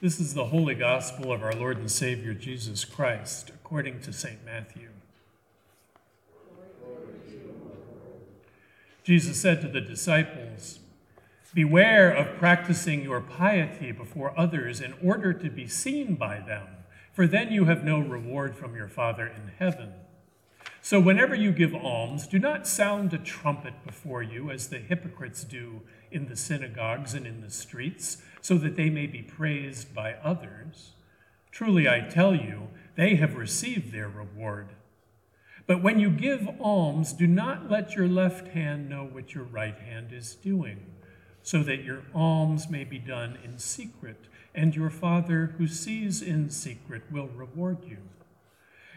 This is the holy gospel of our Lord and Savior Jesus Christ, according to St. Matthew. Jesus said to the disciples, Beware of practicing your piety before others in order to be seen by them, for then you have no reward from your Father in heaven. So whenever you give alms, do not sound a trumpet before you, as the hypocrites do in the synagogues and in the streets, so that they may be praised by others. Truly, I tell you, they have received their reward. But when you give alms, do not let your left hand know what your right hand is doing, so that your alms may be done in secret, and your Father who sees in secret will reward you.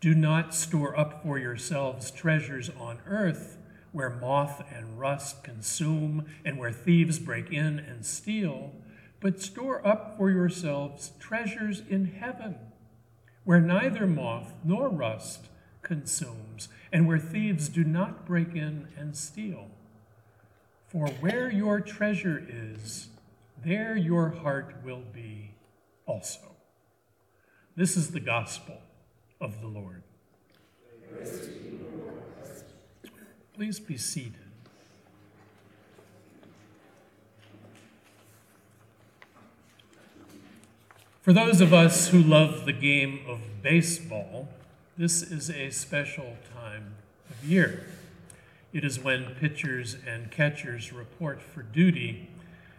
Do not store up for yourselves treasures on earth where moth and rust consume and where thieves break in and steal, but store up for yourselves treasures in heaven where neither moth nor rust consumes and where thieves do not break in and steal. For where your treasure is, there your heart will be also. This is the gospel of the Lord. Please be seated. For those of us who love the game of baseball, this is a special time of year. It is when pitchers and catchers report for duty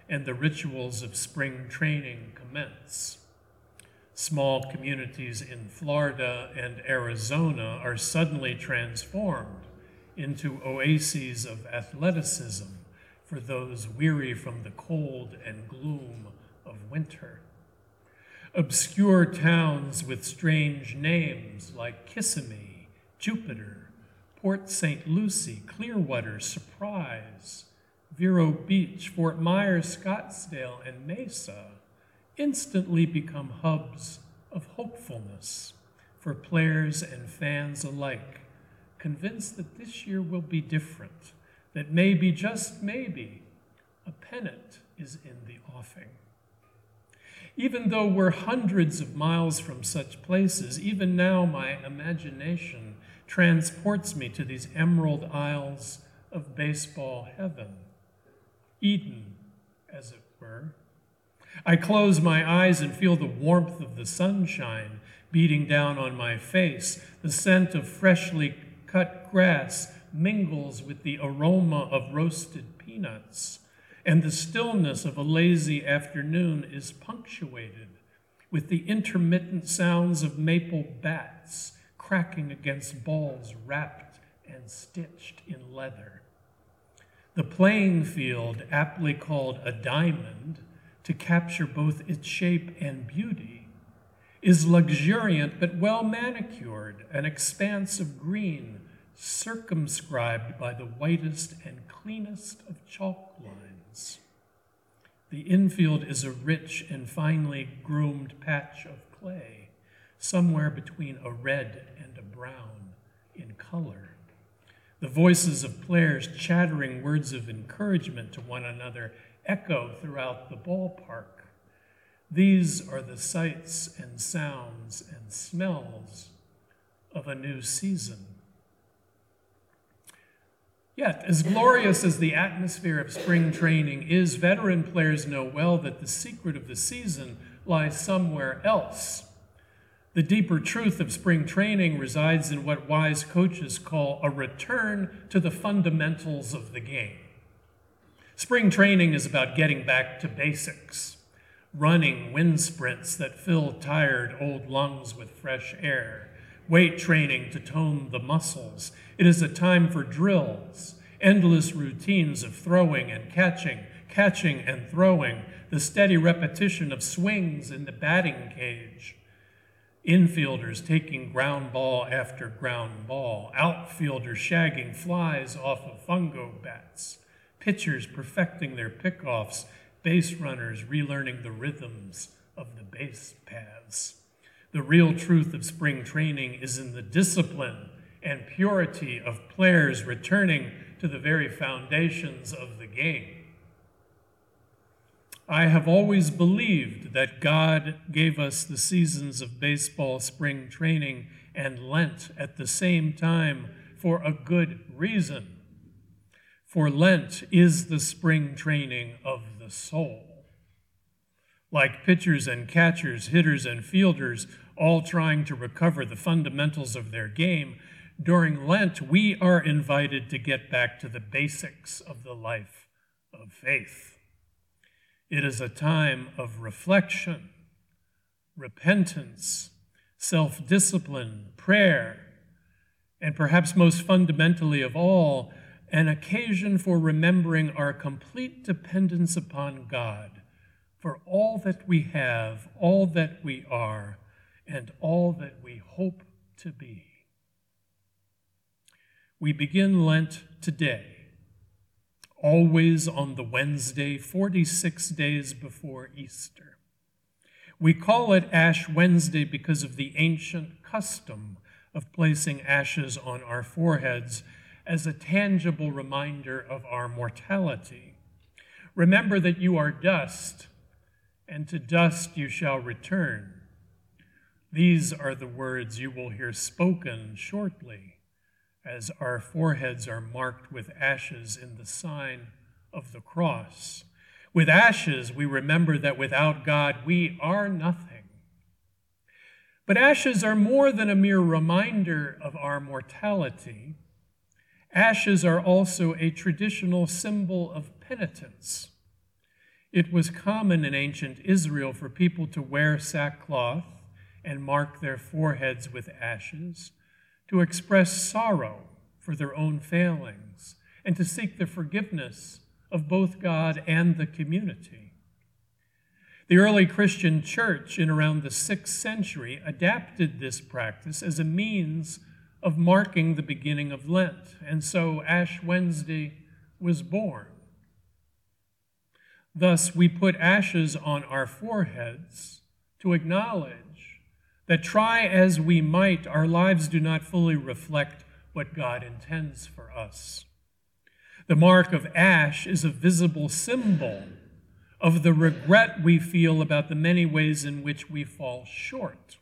and the rituals of spring training commence. Small communities in Florida and Arizona are suddenly transformed into oases of athleticism for those weary from the cold and gloom of winter. Obscure towns with strange names like Kissimmee, Jupiter, Port St. Lucie, Clearwater, Surprise, Vero Beach, Fort Myers, Scottsdale, and Mesa instantly become hubs of hopefulness for players and fans alike, convinced that this year will be different, that maybe, just maybe, a pennant is in the offing. Even though we're hundreds of miles from such places, even now my imagination transports me to these emerald isles of baseball heaven, Eden, as it were. I close my eyes and feel the warmth of the sunshine beating down on my face. The scent of freshly cut grass mingles with the aroma of roasted peanuts, and the stillness of a lazy afternoon is punctuated with the intermittent sounds of maple bats cracking against balls wrapped and stitched in leather. The playing field, aptly called a diamond, to capture both its shape and beauty, is luxuriant but well manicured, an expanse of green, circumscribed by the whitest and cleanest of chalk lines. The infield is a rich and finely groomed patch of clay, somewhere between a red and a brown in color. The voices of players chattering words of encouragement to one another echo throughout the ballpark. These are the sights and sounds and smells of a new season. Yet, as glorious as the atmosphere of spring training is, veteran players know well that the secret of the season lies somewhere else. The deeper truth of spring training resides in what wise coaches call a return to the fundamentals of the game. Spring training is about getting back to basics, running wind sprints that fill tired old lungs with fresh air, weight training to tone the muscles. It is a time for drills, endless routines of throwing and catching, catching and throwing, the steady repetition of swings in the batting cage infielders taking ground ball after ground ball, outfielders shagging flies off of fungo bats, pitchers perfecting their pickoffs, base runners relearning the rhythms of the base paths. The real truth of spring training is in the discipline and purity of players returning to the very foundations of the game. I have always believed that God gave us the seasons of baseball, spring training, and Lent at the same time for a good reason. For Lent is the spring training of the soul. Like pitchers and catchers, hitters and fielders, all trying to recover the fundamentals of their game, during Lent we are invited to get back to the basics of the life of faith. It is a time of reflection, repentance, self discipline, prayer, and perhaps most fundamentally of all, an occasion for remembering our complete dependence upon God for all that we have, all that we are, and all that we hope to be. We begin Lent today always on the Wednesday, 46 days before Easter. We call it Ash Wednesday because of the ancient custom of placing ashes on our foreheads as a tangible reminder of our mortality. Remember that you are dust, and to dust you shall return. These are the words you will hear spoken shortly as our foreheads are marked with ashes in the sign of the cross. With ashes, we remember that without God, we are nothing. But ashes are more than a mere reminder of our mortality. Ashes are also a traditional symbol of penitence. It was common in ancient Israel for people to wear sackcloth and mark their foreheads with ashes to express sorrow for their own failings, and to seek the forgiveness of both God and the community. The early Christian church in around the sixth century adapted this practice as a means of marking the beginning of Lent, and so Ash Wednesday was born. Thus, we put ashes on our foreheads to acknowledge that try as we might, our lives do not fully reflect what God intends for us. The mark of ash is a visible symbol of the regret we feel about the many ways in which we fall short.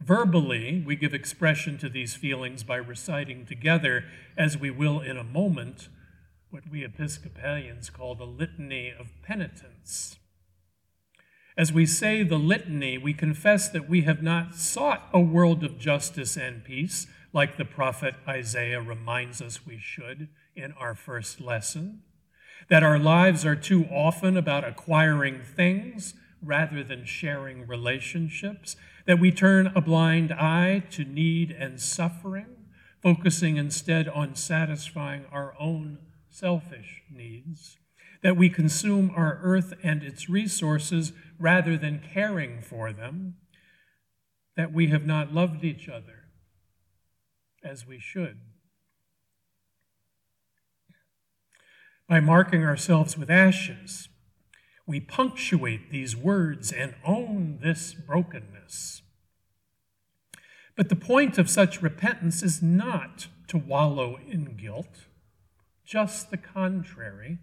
Verbally, we give expression to these feelings by reciting together, as we will in a moment, what we Episcopalians call the Litany of Penitence. As we say the litany, we confess that we have not sought a world of justice and peace, like the prophet Isaiah reminds us we should in our first lesson, that our lives are too often about acquiring things rather than sharing relationships, that we turn a blind eye to need and suffering, focusing instead on satisfying our own selfish needs, that we consume our earth and its resources rather than caring for them, that we have not loved each other as we should. By marking ourselves with ashes, we punctuate these words and own this brokenness. But the point of such repentance is not to wallow in guilt, just the contrary.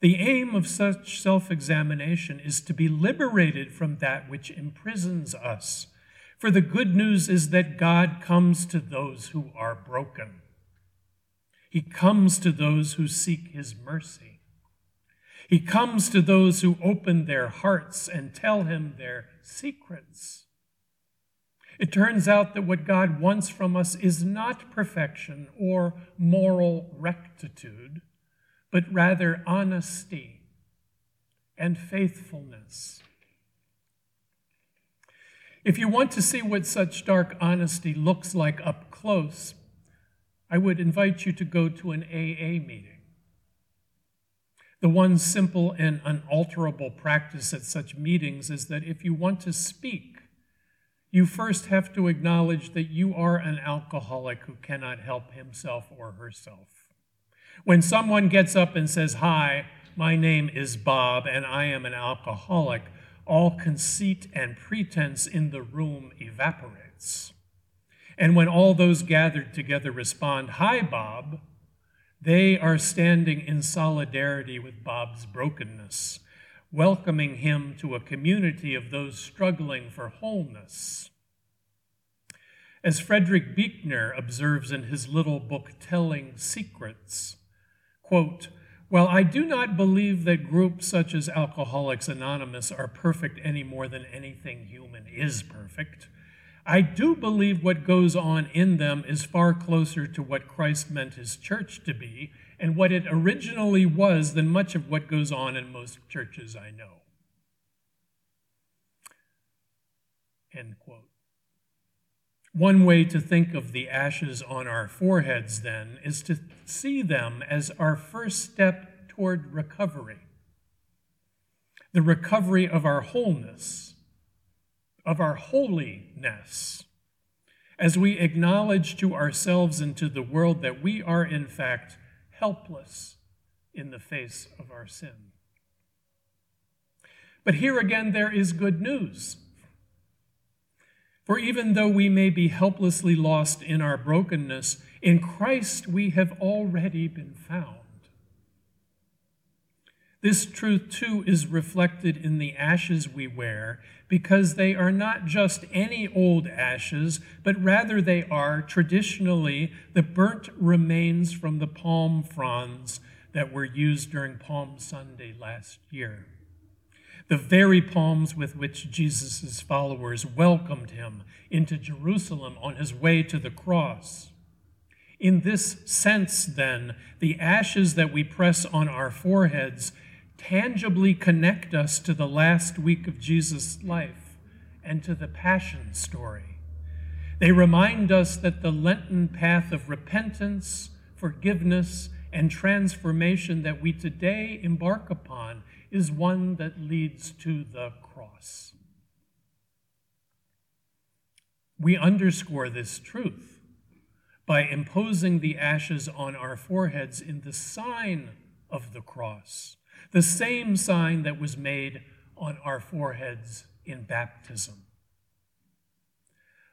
The aim of such self examination is to be liberated from that which imprisons us. For the good news is that God comes to those who are broken. He comes to those who seek his mercy. He comes to those who open their hearts and tell him their secrets. It turns out that what God wants from us is not perfection or moral rectitude, but rather honesty and faithfulness. If you want to see what such dark honesty looks like up close, I would invite you to go to an AA meeting. The one simple and unalterable practice at such meetings is that if you want to speak, you first have to acknowledge that you are an alcoholic who cannot help himself or herself. When someone gets up and says, Hi, my name is Bob and I am an alcoholic, all conceit and pretense in the room evaporates. And when all those gathered together respond, Hi, Bob, they are standing in solidarity with Bob's brokenness, welcoming him to a community of those struggling for wholeness. As Frederick Buechner observes in his little book, Telling Secrets, quote, while I do not believe that groups such as Alcoholics Anonymous are perfect any more than anything human is perfect, I do believe what goes on in them is far closer to what Christ meant his church to be and what it originally was than much of what goes on in most churches I know. End quote. One way to think of the ashes on our foreheads, then, is to see them as our first step toward recovery. The recovery of our wholeness of our holiness as we acknowledge to ourselves and to the world that we are, in fact, helpless in the face of our sin. But here again, there is good news. For even though we may be helplessly lost in our brokenness, in Christ we have already been found. This truth, too, is reflected in the ashes we wear because they are not just any old ashes, but rather they are traditionally the burnt remains from the palm fronds that were used during Palm Sunday last year. The very palms with which Jesus' followers welcomed him into Jerusalem on his way to the cross. In this sense, then, the ashes that we press on our foreheads tangibly connect us to the last week of Jesus' life and to the Passion story. They remind us that the Lenten path of repentance, forgiveness, and transformation that we today embark upon is one that leads to the cross. We underscore this truth by imposing the ashes on our foreheads in the sign of the cross the same sign that was made on our foreheads in baptism.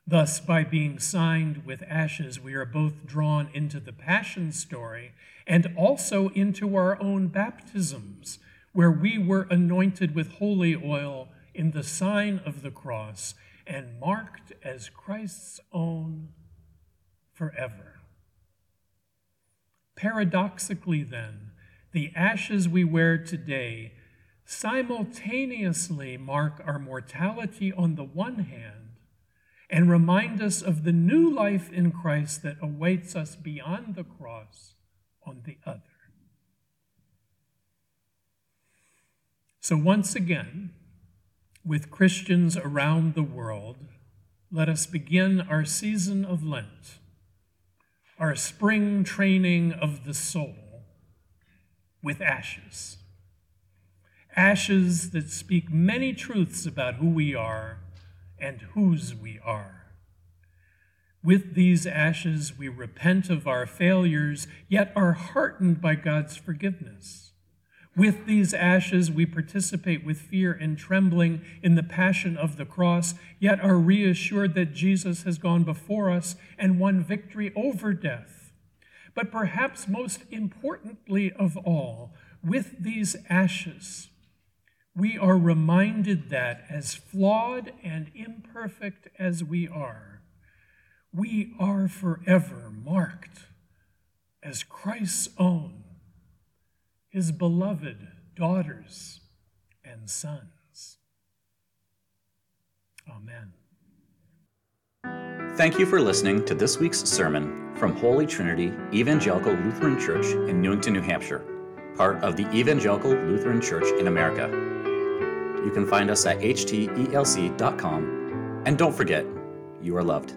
Thus, by being signed with ashes, we are both drawn into the Passion story and also into our own baptisms, where we were anointed with holy oil in the sign of the cross and marked as Christ's own forever. Paradoxically, then, the ashes we wear today simultaneously mark our mortality on the one hand and remind us of the new life in Christ that awaits us beyond the cross on the other. So, once again, with Christians around the world, let us begin our season of Lent, our spring training of the soul with ashes. Ashes that speak many truths about who we are and whose we are. With these ashes, we repent of our failures, yet are heartened by God's forgiveness. With these ashes, we participate with fear and trembling in the passion of the cross, yet are reassured that Jesus has gone before us and won victory over death. But perhaps most importantly of all, with these ashes, we are reminded that as flawed and imperfect as we are, we are forever marked as Christ's own, his beloved daughters and sons. Amen. Thank you for listening to this week's sermon from Holy Trinity Evangelical Lutheran Church in Newington, New Hampshire, part of the Evangelical Lutheran Church in America. You can find us at htelc.com, and don't forget, you are loved.